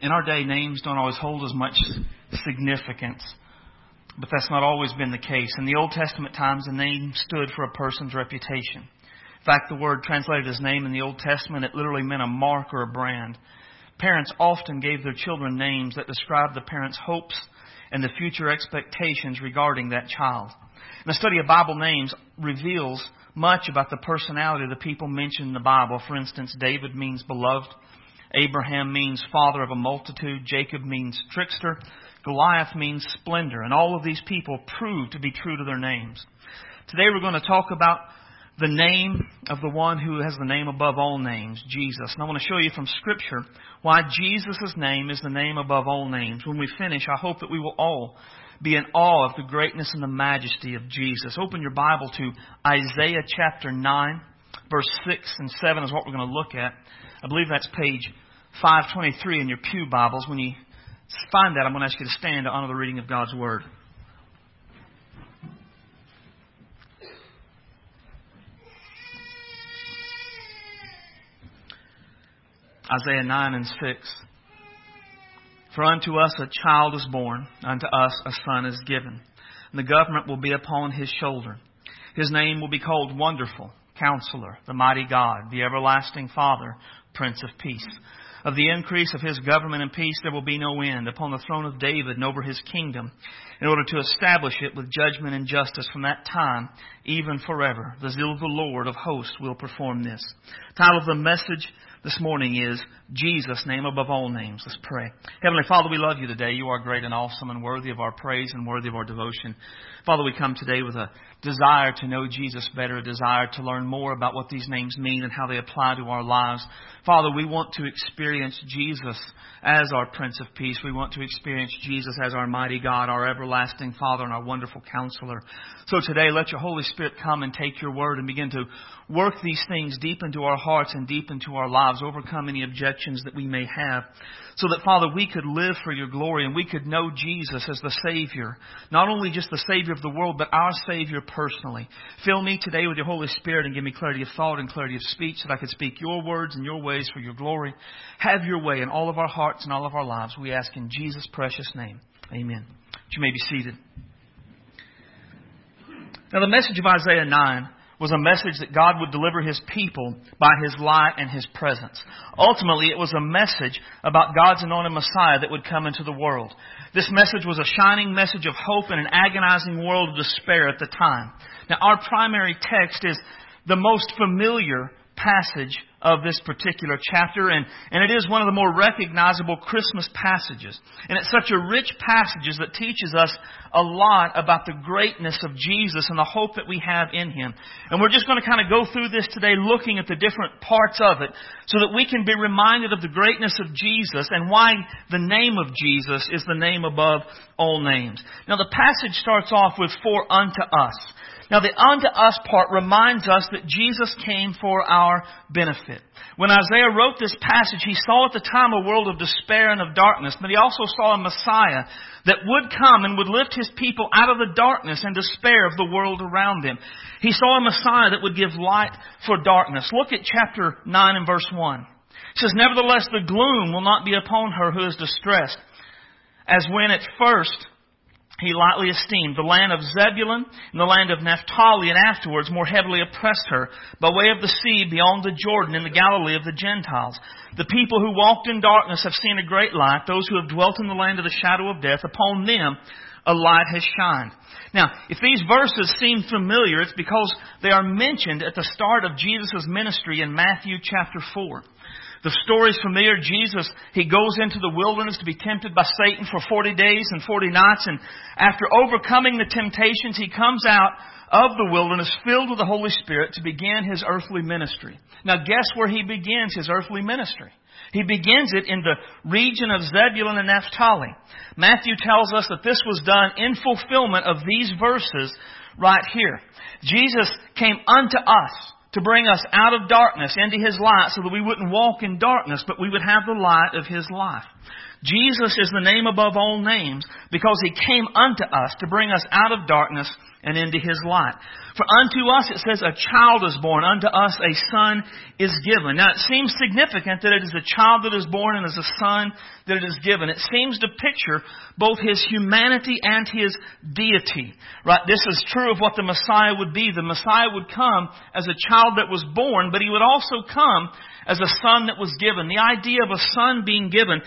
In our day, names don't always hold as much significance, but that's not always been the case. In the Old Testament times, a name stood for a person's reputation. In fact, the word translated as name in the Old Testament, it literally meant a mark or a brand. Parents often gave their children names that described the parents' hopes and the future expectations regarding that child. And the study of Bible names reveals much about the personality of the people mentioned in the Bible. For instance, David means beloved. Abraham means father of a multitude. Jacob means trickster. Goliath means splendor. And all of these people prove to be true to their names. Today we're going to talk about the name of the one who has the name above all names, Jesus. And I want to show you from Scripture why Jesus' name is the name above all names. When we finish, I hope that we will all be in awe of the greatness and the majesty of Jesus. Open your Bible to Isaiah chapter 9, verse 6 and 7 is what we're going to look at. I believe that's page 523 in your Pew Bibles. When you find that, I'm going to ask you to stand to honor the reading of God's Word. Isaiah 9 and 6. For unto us a child is born, unto us a son is given, and the government will be upon his shoulder. His name will be called Wonderful, Counselor, the Mighty God, the Everlasting Father, Prince of Peace. Of the increase of his government and peace there will be no end upon the throne of David and over his kingdom, in order to establish it with judgment and justice from that time, even forever. The zeal of the Lord of hosts will perform this. The title of the message this morning is Jesus, name above all names. Let's pray. Heavenly Father, we love you today. You are great and awesome and worthy of our praise and worthy of our devotion. Father, we come today with a desire to know Jesus better, a desire to learn more about what these names mean and how they apply to our lives. Father, we want to experience Jesus as our Prince of Peace. We want to experience Jesus as our mighty God, our everlasting Father, and our wonderful counselor. So today, let your Holy Spirit come and take your word and begin to work these things deep into our hearts and deep into our lives, overcome any that we may have, so that, Father, we could live for your glory and we could know Jesus as the Savior. Not only just the Savior of the world, but our Savior personally. Fill me today with your Holy Spirit and give me clarity of thought and clarity of speech that I could speak your words and your ways for your glory. Have your way in all of our hearts and all of our lives. We ask in Jesus' precious name. Amen. You may be seated. Now, the message of Isaiah 9 was a message that God would deliver His people by His light and His presence. Ultimately, it was a message about God's anointed Messiah that would come into the world. This message was a shining message of hope in an agonizing world of despair at the time. Now, our primary text is the most familiar passage of this particular chapter, and, and it is one of the more recognizable Christmas passages. And it's such a rich passage that teaches us a lot about the greatness of Jesus and the hope that we have in Him. And we're just going to kind of go through this today looking at the different parts of it so that we can be reminded of the greatness of Jesus and why the name of Jesus is the name above all names. Now the passage starts off with for unto us. Now the unto us part reminds us that Jesus came for our benefit. When Isaiah wrote this passage, he saw at the time a world of despair and of darkness, but he also saw a Messiah that would come and would lift his people out of the darkness and despair of the world around them. He saw a Messiah that would give light for darkness. Look at chapter 9 and verse 1. It says, Nevertheless, the gloom will not be upon her who is distressed, as when at first he lightly esteemed the land of Zebulun and the land of Naphtali, and afterwards more heavily oppressed her by way of the sea beyond the Jordan in the Galilee of the Gentiles. The people who walked in darkness have seen a great light. Those who have dwelt in the land of the shadow of death, upon them a light has shined. Now, if these verses seem familiar, it's because they are mentioned at the start of Jesus' ministry in Matthew chapter 4. The story is familiar. Jesus, he goes into the wilderness to be tempted by Satan for 40 days and 40 nights. And after overcoming the temptations, he comes out of the wilderness filled with the Holy Spirit to begin his earthly ministry. Now guess where he begins his earthly ministry? He begins it in the region of Zebulun and Naphtali. Matthew tells us that this was done in fulfillment of these verses right here. Jesus came unto us to bring us out of darkness into His light so that we wouldn't walk in darkness, but we would have the light of His life. Jesus is the name above all names because he came unto us to bring us out of darkness and into his light. For unto us, it says, a child is born, unto us a son is given. Now, it seems significant that it is a child that is born and is a son that it is given. It seems to picture both his humanity and his deity. Right? This is true of what the Messiah would be. The Messiah would come as a child that was born, but he would also come as a son that was given. The idea of a son being given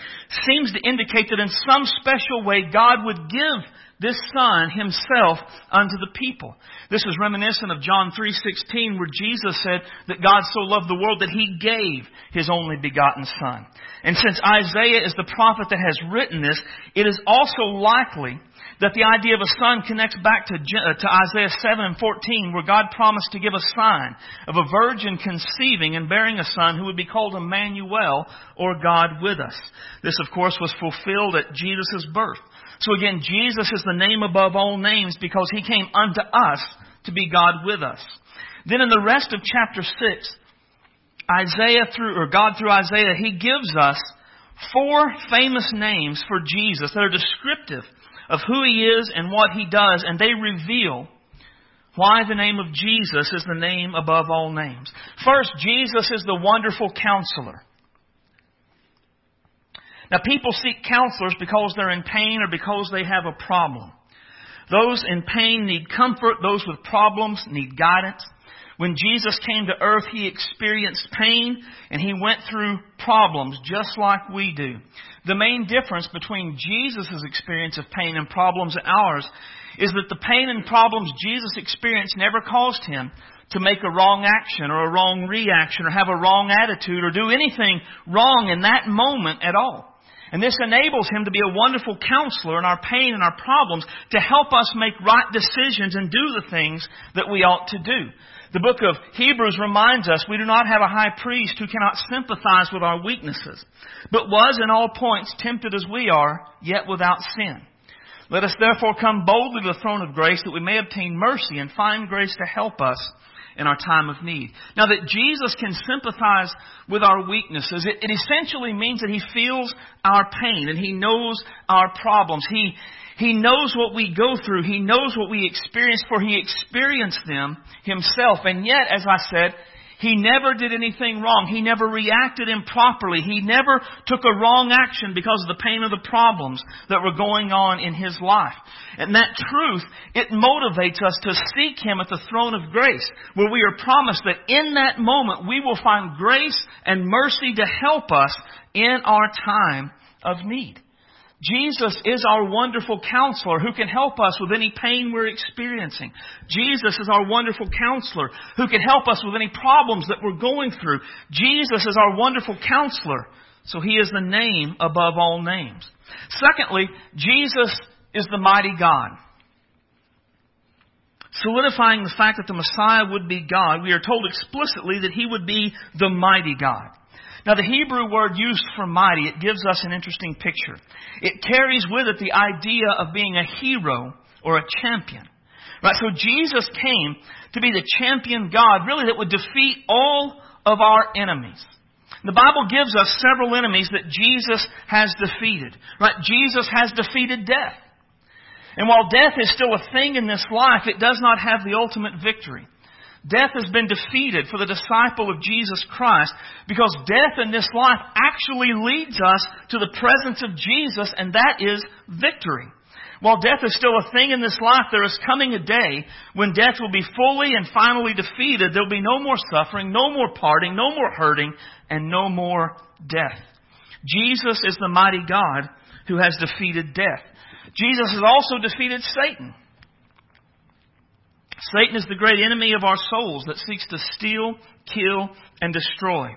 seems to indicate that in some special way God would give this son himself unto the people. This is reminiscent of John 3:16 where Jesus said that God so loved the world that he gave his only begotten son. And since Isaiah is the prophet that has written this, it is also likely that the idea of a son connects back to, uh, to Isaiah 7 and 14, where God promised to give a sign of a virgin conceiving and bearing a son who would be called Emmanuel, or God with us. This, of course, was fulfilled at Jesus' birth. So again, Jesus is the name above all names because he came unto us to be God with us. Then in the rest of chapter 6, Isaiah through, or God through Isaiah, he gives us four famous names for Jesus that are descriptive of who he is and what he does, and they reveal why the name of Jesus is the name above all names. First, Jesus is the wonderful counselor. Now, people seek counselors because they're in pain or because they have a problem. Those in pain need comfort. Those with problems need guidance. When Jesus came to earth, He experienced pain and He went through problems just like we do. The main difference between Jesus' experience of pain and problems and ours is that the pain and problems Jesus experienced never caused Him to make a wrong action or a wrong reaction or have a wrong attitude or do anything wrong in that moment at all. And this enables him to be a wonderful counselor in our pain and our problems to help us make right decisions and do the things that we ought to do. The book of Hebrews reminds us we do not have a high priest who cannot sympathize with our weaknesses, but was in all points tempted as we are, yet without sin. Let us therefore come boldly to the throne of grace that we may obtain mercy and find grace to help us in our time of need. Now that Jesus can sympathize with our weaknesses, it, it essentially means that He feels our pain and He knows our problems. He, he knows what we go through. He knows what we experience, for He experienced them Himself. And yet, as I said, He never did anything wrong. He never reacted improperly. He never took a wrong action because of the pain of the problems that were going on in His life. And that truth, it motivates us to seek Him at the throne of grace, where we are promised that in that moment we will find grace and mercy to help us in our time of need. Jesus is our wonderful counselor who can help us with any pain we're experiencing. Jesus is our wonderful counselor who can help us with any problems that we're going through. Jesus is our wonderful counselor. So he is the name above all names. Secondly, Jesus is the mighty God. Solidifying the fact that the Messiah would be God, we are told explicitly that he would be the mighty God. Now, the Hebrew word used for mighty, it gives us an interesting picture. It carries with it the idea of being a hero or a champion. Right? So Jesus came to be the champion God, really, that would defeat all of our enemies. The Bible gives us several enemies that Jesus has defeated. Right? Jesus has defeated death. And while death is still a thing in this life, it does not have the ultimate victory. Death has been defeated for the disciple of Jesus Christ because death in this life actually leads us to the presence of Jesus, and that is victory. While death is still a thing in this life, there is coming a day when death will be fully and finally defeated. There will be no more suffering, no more parting, no more hurting, and no more death. Jesus is the mighty God who has defeated death. Jesus has also defeated Satan. Satan is the great enemy of our souls that seeks to steal, kill, and destroy.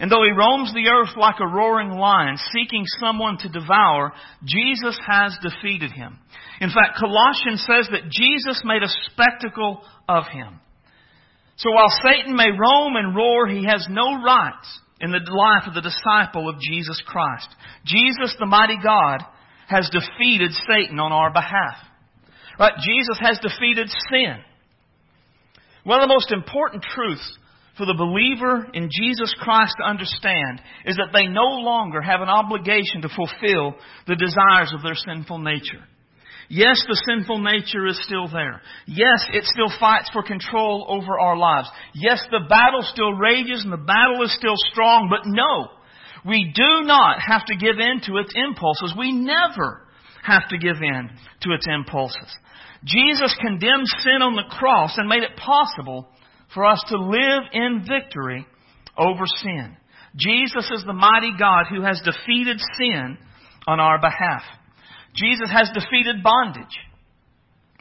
And though he roams the earth like a roaring lion, seeking someone to devour, Jesus has defeated him. In fact, Colossians says that Jesus made a spectacle of him. So while Satan may roam and roar, he has no rights in the life of the disciple of Jesus Christ. Jesus, the mighty God, has defeated Satan on our behalf. Right? Jesus has defeated sin. One of the most important truths for the believer in Jesus Christ to understand is that they no longer have an obligation to fulfill the desires of their sinful nature. Yes, the sinful nature is still there. Yes, it still fights for control over our lives. Yes, the battle still rages and the battle is still strong, but no, we do not have to give in to its impulses. We never have to give in to its impulses. Jesus condemned sin on the cross and made it possible for us to live in victory over sin. Jesus is the mighty God who has defeated sin on our behalf. Jesus has defeated bondage.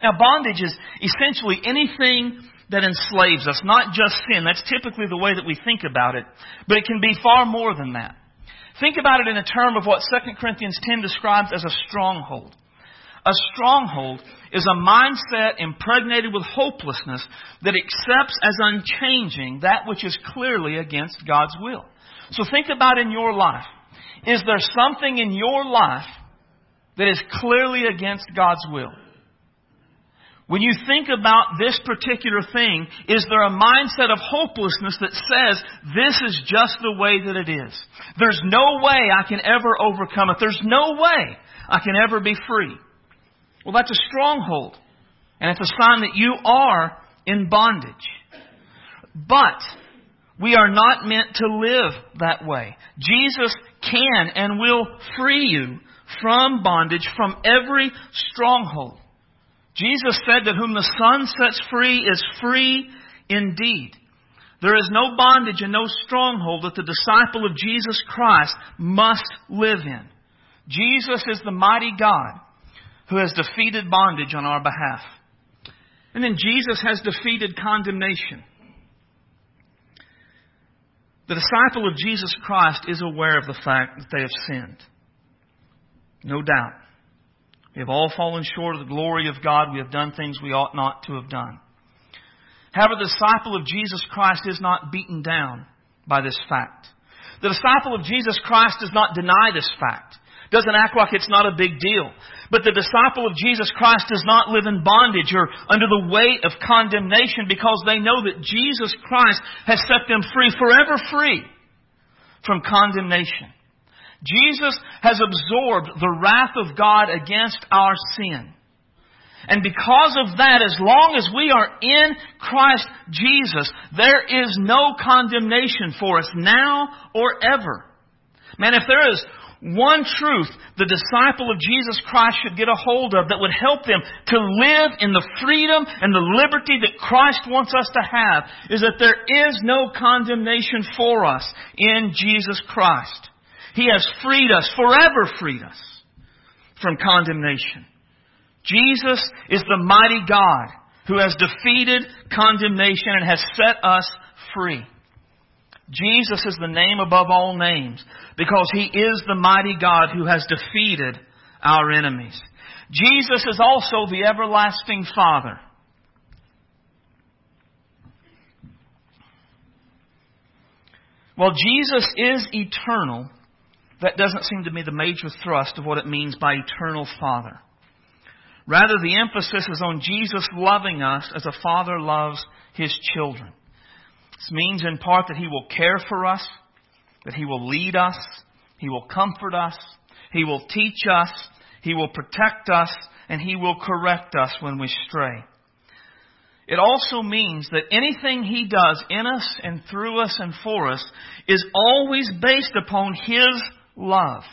Now, bondage is essentially anything that enslaves us, not just sin. That's typically the way that we think about it, but it can be far more than that. Think about it in a term of what 2 Corinthians 10 describes as a stronghold. A stronghold is a mindset impregnated with hopelessness that accepts as unchanging that which is clearly against God's will. So think about in your life. Is there something in your life that is clearly against God's will? When you think about this particular thing, is there a mindset of hopelessness that says, this is just the way that it is? There's no way I can ever overcome it. There's no way I can ever be free. Well, that's a stronghold. And it's a sign that you are in bondage. But we are not meant to live that way. Jesus can and will free you from bondage, from every stronghold. Jesus said that whom the Son sets free is free indeed. There is no bondage and no stronghold that the disciple of Jesus Christ must live in. Jesus is the mighty God who has defeated bondage on our behalf. And then Jesus has defeated condemnation. The disciple of Jesus Christ is aware of the fact that they have sinned. No doubt. We have all fallen short of the glory of God. We have done things we ought not to have done. However, the disciple of Jesus Christ is not beaten down by this fact. The disciple of Jesus Christ does not deny this fact doesn't act like it's not a big deal. But the disciple of Jesus Christ does not live in bondage or under the weight of condemnation because they know that Jesus Christ has set them free, forever free from condemnation. Jesus has absorbed the wrath of God against our sin. And because of that, as long as we are in Christ Jesus, there is no condemnation for us now or ever. Man, if there is one truth the disciple of Jesus Christ should get a hold of that would help them to live in the freedom and the liberty that Christ wants us to have is that there is no condemnation for us in Jesus Christ. He has freed us, forever freed us from condemnation. Jesus is the mighty God who has defeated condemnation and has set us free. Jesus is the name above all names because he is the mighty God who has defeated our enemies. Jesus is also the everlasting Father. While Jesus is eternal, that doesn't seem to be the major thrust of what it means by eternal Father. Rather, the emphasis is on Jesus loving us as a father loves his children. This means in part that He will care for us, that He will lead us, He will comfort us, He will teach us, He will protect us, and He will correct us when we stray. It also means that anything He does in us and through us and for us is always based upon His love.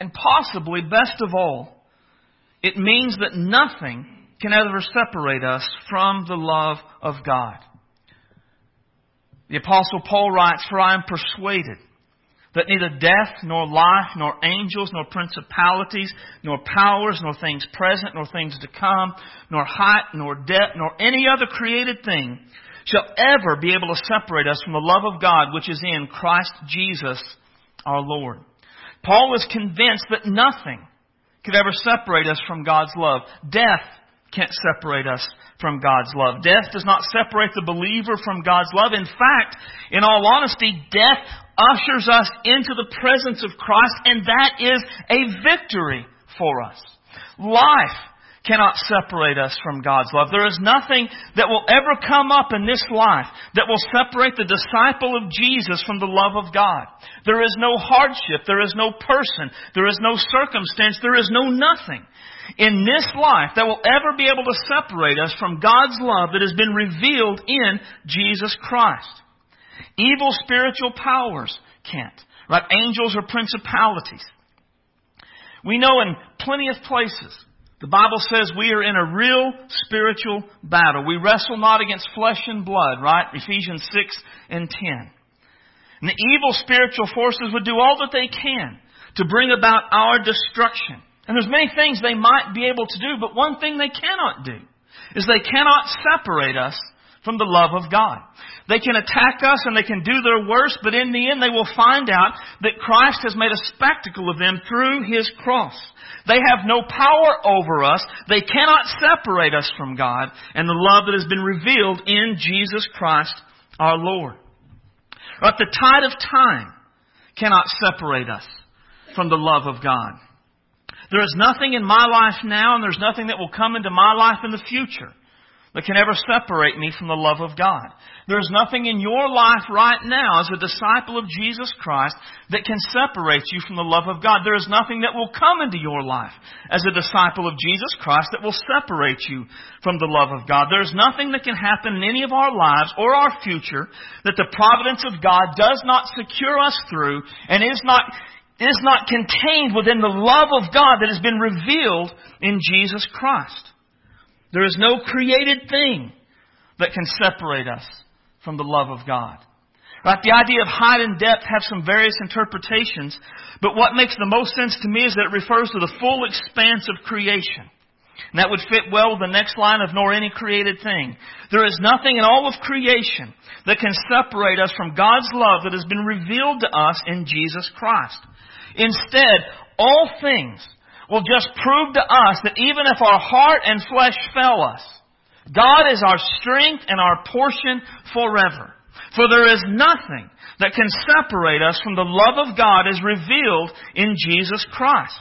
And possibly, best of all, it means that nothing can ever separate us from the love of God. The apostle Paul writes, For I am persuaded that neither death, nor life, nor angels, nor principalities, nor powers, nor things present, nor things to come, nor height, nor depth, nor any other created thing shall ever be able to separate us from the love of God which is in Christ Jesus our Lord. Paul was convinced that nothing could ever separate us from God's love. Death can't separate us from God's love. Death does not separate the believer from God's love. In fact, in all honesty, death ushers us into the presence of Christ, and that is a victory for us. Life cannot separate us from God's love. There is nothing that will ever come up in this life that will separate the disciple of Jesus from the love of God. There is no hardship. There is no person. There is no circumstance. There is no nothing in this life that will ever be able to separate us from God's love that has been revealed in Jesus Christ. Evil spiritual powers can't. Right? Angels or principalities. We know in plenty of places the Bible says we are in a real spiritual battle. We wrestle not against flesh and blood, right? Ephesians 6 and 10. And the evil spiritual forces would do all that they can to bring about our destruction. And there's many things they might be able to do, but one thing they cannot do is they cannot separate us from the love of God. They can attack us and they can do their worst, but in the end they will find out that Christ has made a spectacle of them through His cross. They have no power over us. They cannot separate us from God and the love that has been revealed in Jesus Christ our Lord. But the tide of time cannot separate us from the love of God. There is nothing in my life now and there's nothing that will come into my life in the future that can ever separate me from the love of God. There's nothing in your life right now as a disciple of Jesus Christ that can separate you from the love of God. There is nothing that will come into your life as a disciple of Jesus Christ that will separate you from the love of God. There is nothing that can happen in any of our lives or our future that the providence of God does not secure us through and is not is not contained within the love of God that has been revealed in Jesus Christ. There is no created thing that can separate us from the love of God. Right? The idea of height and depth have some various interpretations, but what makes the most sense to me is that it refers to the full expanse of creation. And that would fit well with the next line of nor any created thing. There is nothing in all of creation that can separate us from God's love that has been revealed to us in Jesus Christ. Instead, all things will just prove to us that even if our heart and flesh fail us, God is our strength and our portion forever. For there is nothing that can separate us from the love of God as revealed in Jesus Christ.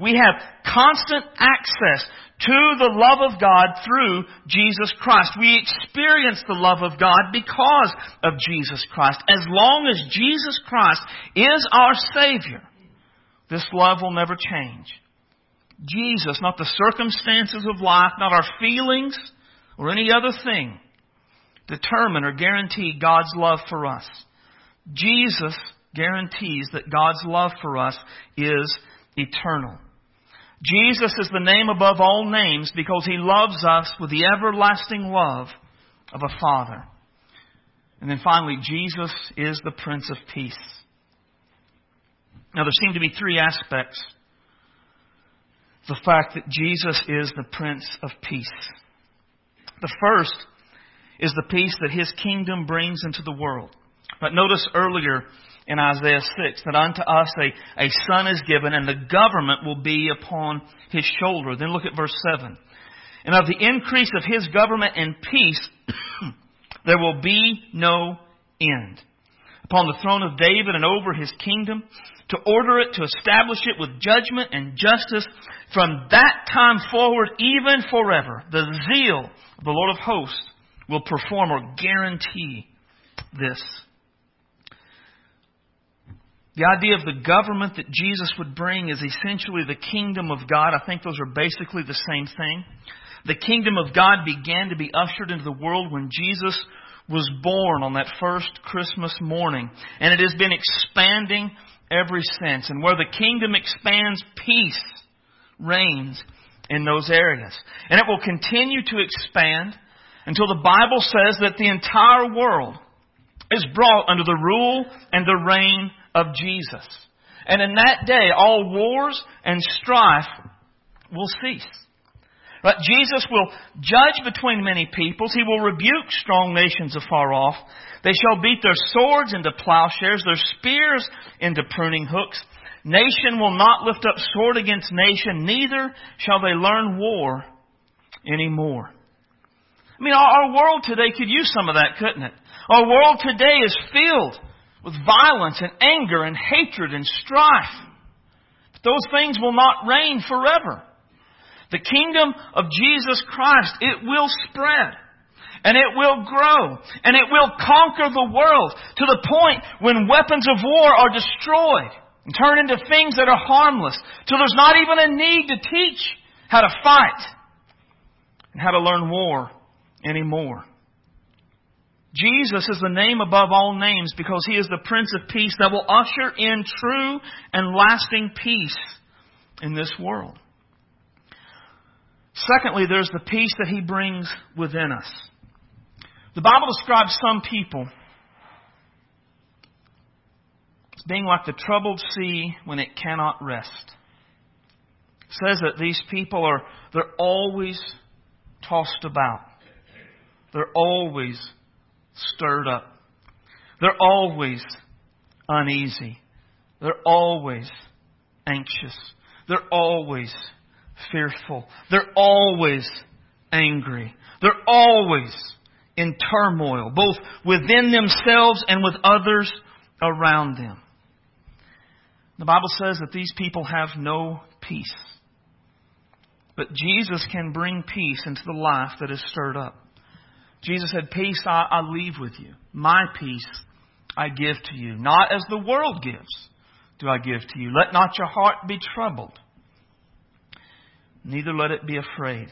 We have constant access to the love of God through Jesus Christ. We experience the love of God because of Jesus Christ. As long as Jesus Christ is our Savior, this love will never change. Jesus, not the circumstances of life, not our feelings or any other thing, determine or guarantee God's love for us. Jesus guarantees that God's love for us is eternal. Jesus is the name above all names because he loves us with the everlasting love of a Father. And then finally, Jesus is the Prince of Peace. Now, there seem to be three aspects. The fact that Jesus is the Prince of Peace. The first is the peace that His kingdom brings into the world. But notice earlier in Isaiah 6 that unto us a, a son is given and the government will be upon His shoulder. Then look at verse 7. And of the increase of His government and peace, there will be no end. Upon the throne of David and over His kingdom, to order it, to establish it with judgment and justice from that time forward, even forever. The zeal of the Lord of hosts will perform or guarantee this. The idea of the government that Jesus would bring is essentially the kingdom of God. I think those are basically the same thing. The kingdom of God began to be ushered into the world when Jesus was born on that first Christmas morning. And it has been expanding ever since. And where the kingdom expands, peace reigns in those areas. And it will continue to expand until the Bible says that the entire world is brought under the rule and the reign of Jesus. And in that day, all wars and strife will cease. But Jesus will judge between many peoples. He will rebuke strong nations afar off. They shall beat their swords into plowshares, their spears into pruning hooks. Nation will not lift up sword against nation, neither shall they learn war anymore. I mean, our world today could use some of that, couldn't it? Our world today is filled with violence and anger and hatred and strife. But those things will not reign forever. The kingdom of Jesus Christ, it will spread. And it will grow. And it will conquer the world to the point when weapons of war are destroyed and turn into things that are harmless. Till there's not even a need to teach how to fight and how to learn war anymore. Jesus is the name above all names because He is the Prince of Peace that will usher in true and lasting peace in this world. Secondly, there's the peace that He brings within us. The Bible describes some people as being like the troubled sea when it cannot rest. It says that these people are, they're always tossed about. They're always stirred up. They're always uneasy. They're always anxious. They're always fearful. They're always angry. They're always in turmoil, both within themselves and with others around them. The Bible says that these people have no peace. But Jesus can bring peace into the life that is stirred up. Jesus said, Peace I, I leave with you. My peace I give to you. Not as the world gives do I give to you. Let not your heart be troubled, neither let it be afraid.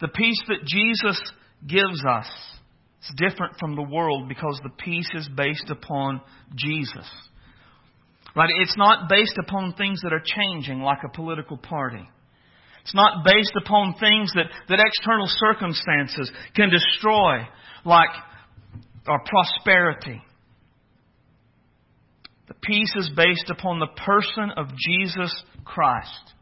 The peace that Jesus gives us is different from the world because the peace is based upon Jesus. Right? It's not based upon things that are changing like a political party. It's not based upon things that, that external circumstances can destroy, like our prosperity. The peace is based upon the person of Jesus Christ.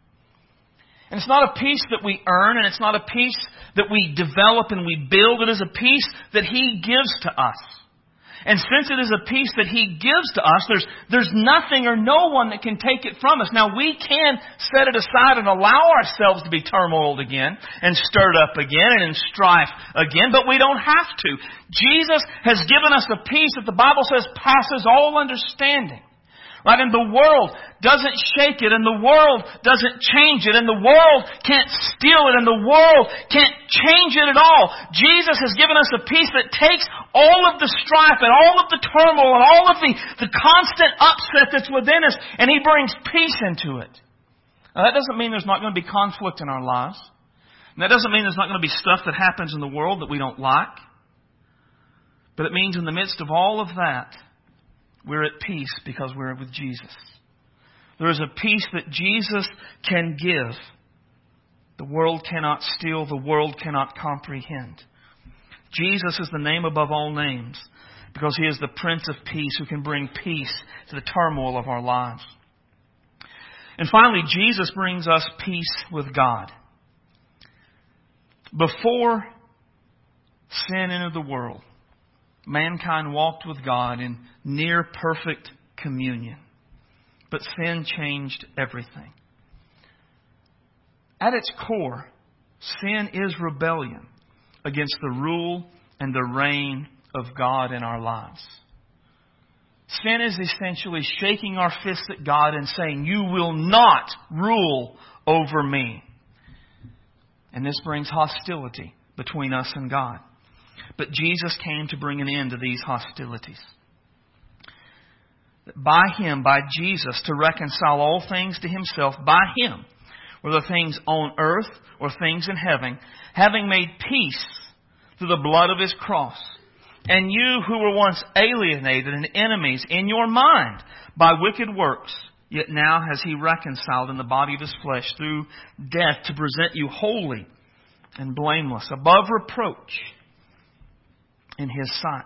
And it's not a peace that we earn, and it's not a peace that we develop and we build. It is a peace that He gives to us. And since it is a peace that He gives to us, there's, there's nothing or no one that can take it from us. Now we can set it aside and allow ourselves to be turmoiled again and stirred up again and in strife again, but we don't have to. Jesus has given us a peace that the Bible says passes all understanding. Right? And the world doesn't shake it, and the world doesn't change it, and the world can't steal it, and the world can't change it at all. Jesus has given us a peace that takes all of the strife and all of the turmoil and all of the, the constant upset that's within us, and He brings peace into it. Now, that doesn't mean there's not going to be conflict in our lives. And that doesn't mean there's not going to be stuff that happens in the world that we don't like. But it means in the midst of all of that, we're at peace because we're with Jesus. There is a peace that Jesus can give. The world cannot steal, the world cannot comprehend. Jesus is the name above all names because he is the Prince of Peace who can bring peace to the turmoil of our lives. And finally, Jesus brings us peace with God. Before sin entered the world, mankind walked with God in near perfect communion. But sin changed everything. At its core, sin is rebellion against the rule and the reign of God in our lives. Sin is essentially shaking our fist at God and saying, You will not rule over me. And this brings hostility between us and God. But Jesus came to bring an end to these hostilities. By Him, by Jesus, to reconcile all things to Himself, by Him, whether things on earth or things in heaven, having made peace through the blood of His cross. And you who were once alienated and enemies in your mind by wicked works, yet now has He reconciled in the body of His flesh through death to present you holy and blameless, above reproach in His sight.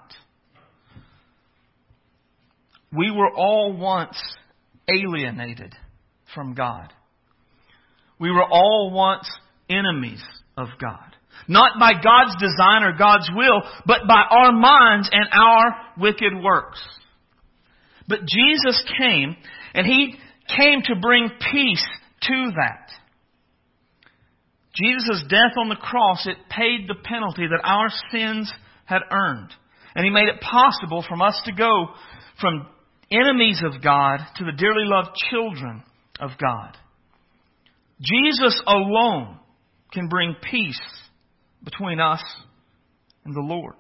We were all once alienated from God. We were all once enemies of God. Not by God's design or God's will, but by our minds and our wicked works. But Jesus came, and He came to bring peace to that. Jesus' death on the cross, it paid the penalty that our sins had earned. And He made it possible for us to go from enemies of God to the dearly loved children of God. Jesus alone can bring peace between us and the Lord.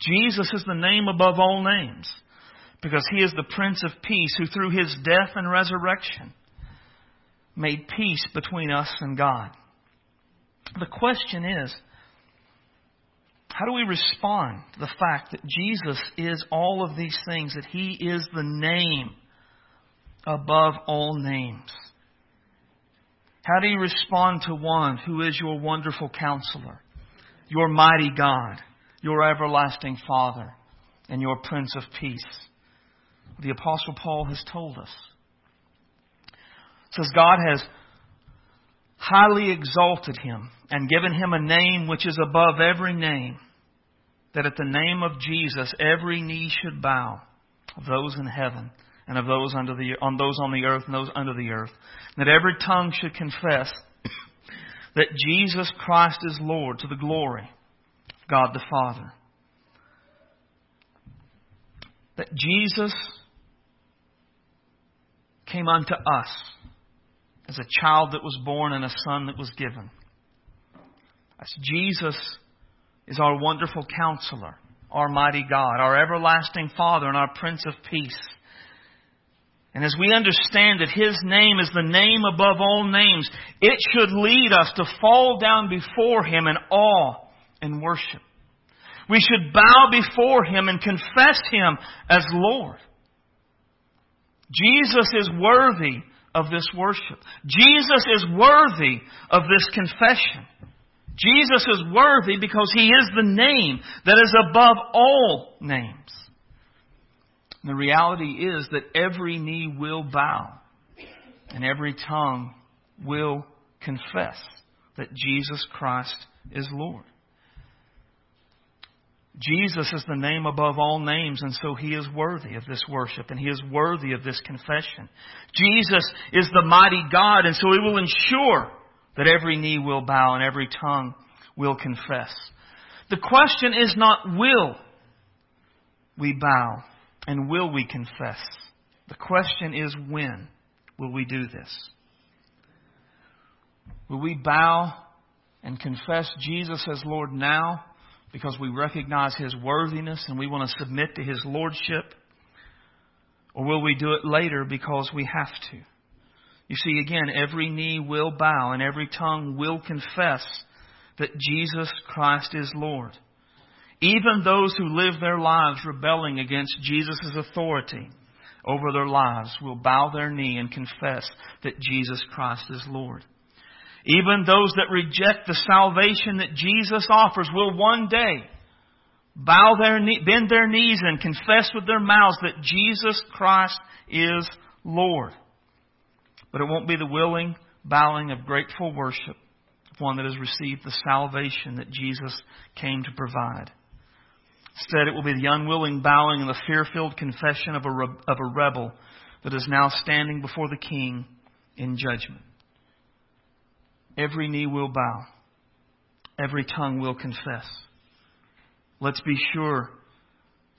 Jesus is the name above all names because he is the Prince of Peace who through his death and resurrection made peace between us and God. The question is, how do we respond to the fact that Jesus is all of these things, that He is the name above all names? How do you respond to one who is your wonderful counselor, your mighty God, your everlasting Father, and your Prince of Peace? The Apostle Paul has told us. Says God has highly exalted him and given him a name which is above every name, that at the name of Jesus every knee should bow, of those in heaven and of those under the on those on the earth and those under the earth, that every tongue should confess that Jesus Christ is Lord to the glory of God the Father. That Jesus came unto us as a child that was born and a son that was given. As Jesus is our wonderful counselor, our mighty God, our everlasting Father, and our Prince of Peace. And as we understand that His name is the name above all names, it should lead us to fall down before Him in awe and worship. We should bow before Him and confess Him as Lord. Jesus is worthy of this worship. Jesus is worthy of this confession. Jesus is worthy because He is the name that is above all names. And the reality is that every knee will bow and every tongue will confess that Jesus Christ is Lord. Jesus is the name above all names, and so he is worthy of this worship, and he is worthy of this confession. Jesus is the mighty God, and so he will ensure that every knee will bow and every tongue will confess. The question is not will we bow and will we confess. The question is when will we do this? Will we bow and confess Jesus as Lord now? Because we recognize His worthiness and we want to submit to His Lordship? Or will we do it later because we have to? You see, again, every knee will bow and every tongue will confess that Jesus Christ is Lord. Even those who live their lives rebelling against Jesus' authority over their lives will bow their knee and confess that Jesus Christ is Lord. Even those that reject the salvation that Jesus offers will one day bow their knee, bend their knees and confess with their mouths that Jesus Christ is Lord. But it won't be the willing bowing of grateful worship of one that has received the salvation that Jesus came to provide. Instead, it will be the unwilling bowing and the fear-filled confession of a, of a rebel that is now standing before the King in judgment. Every knee will bow. Every tongue will confess. Let's be sure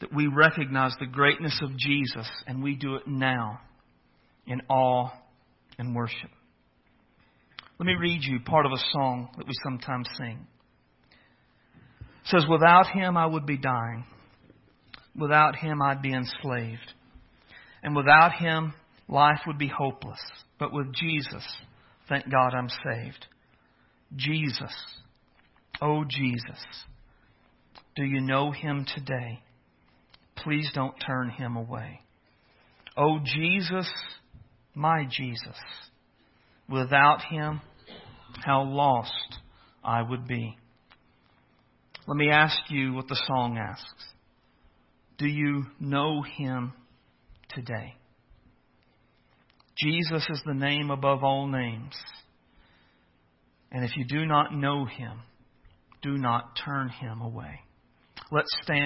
that we recognize the greatness of Jesus and we do it now in awe and worship. Let me read you part of a song that we sometimes sing. It says, Without him I would be dying. Without him I'd be enslaved. And without him life would be hopeless. But with Jesus, Thank God I'm saved. Jesus. Oh, Jesus. Do you know him today? Please don't turn him away. Oh, Jesus, my Jesus. Without him, how lost I would be. Let me ask you what the song asks. Do you know him today? Jesus is the name above all names. And if you do not know him, do not turn him away. Let's stand.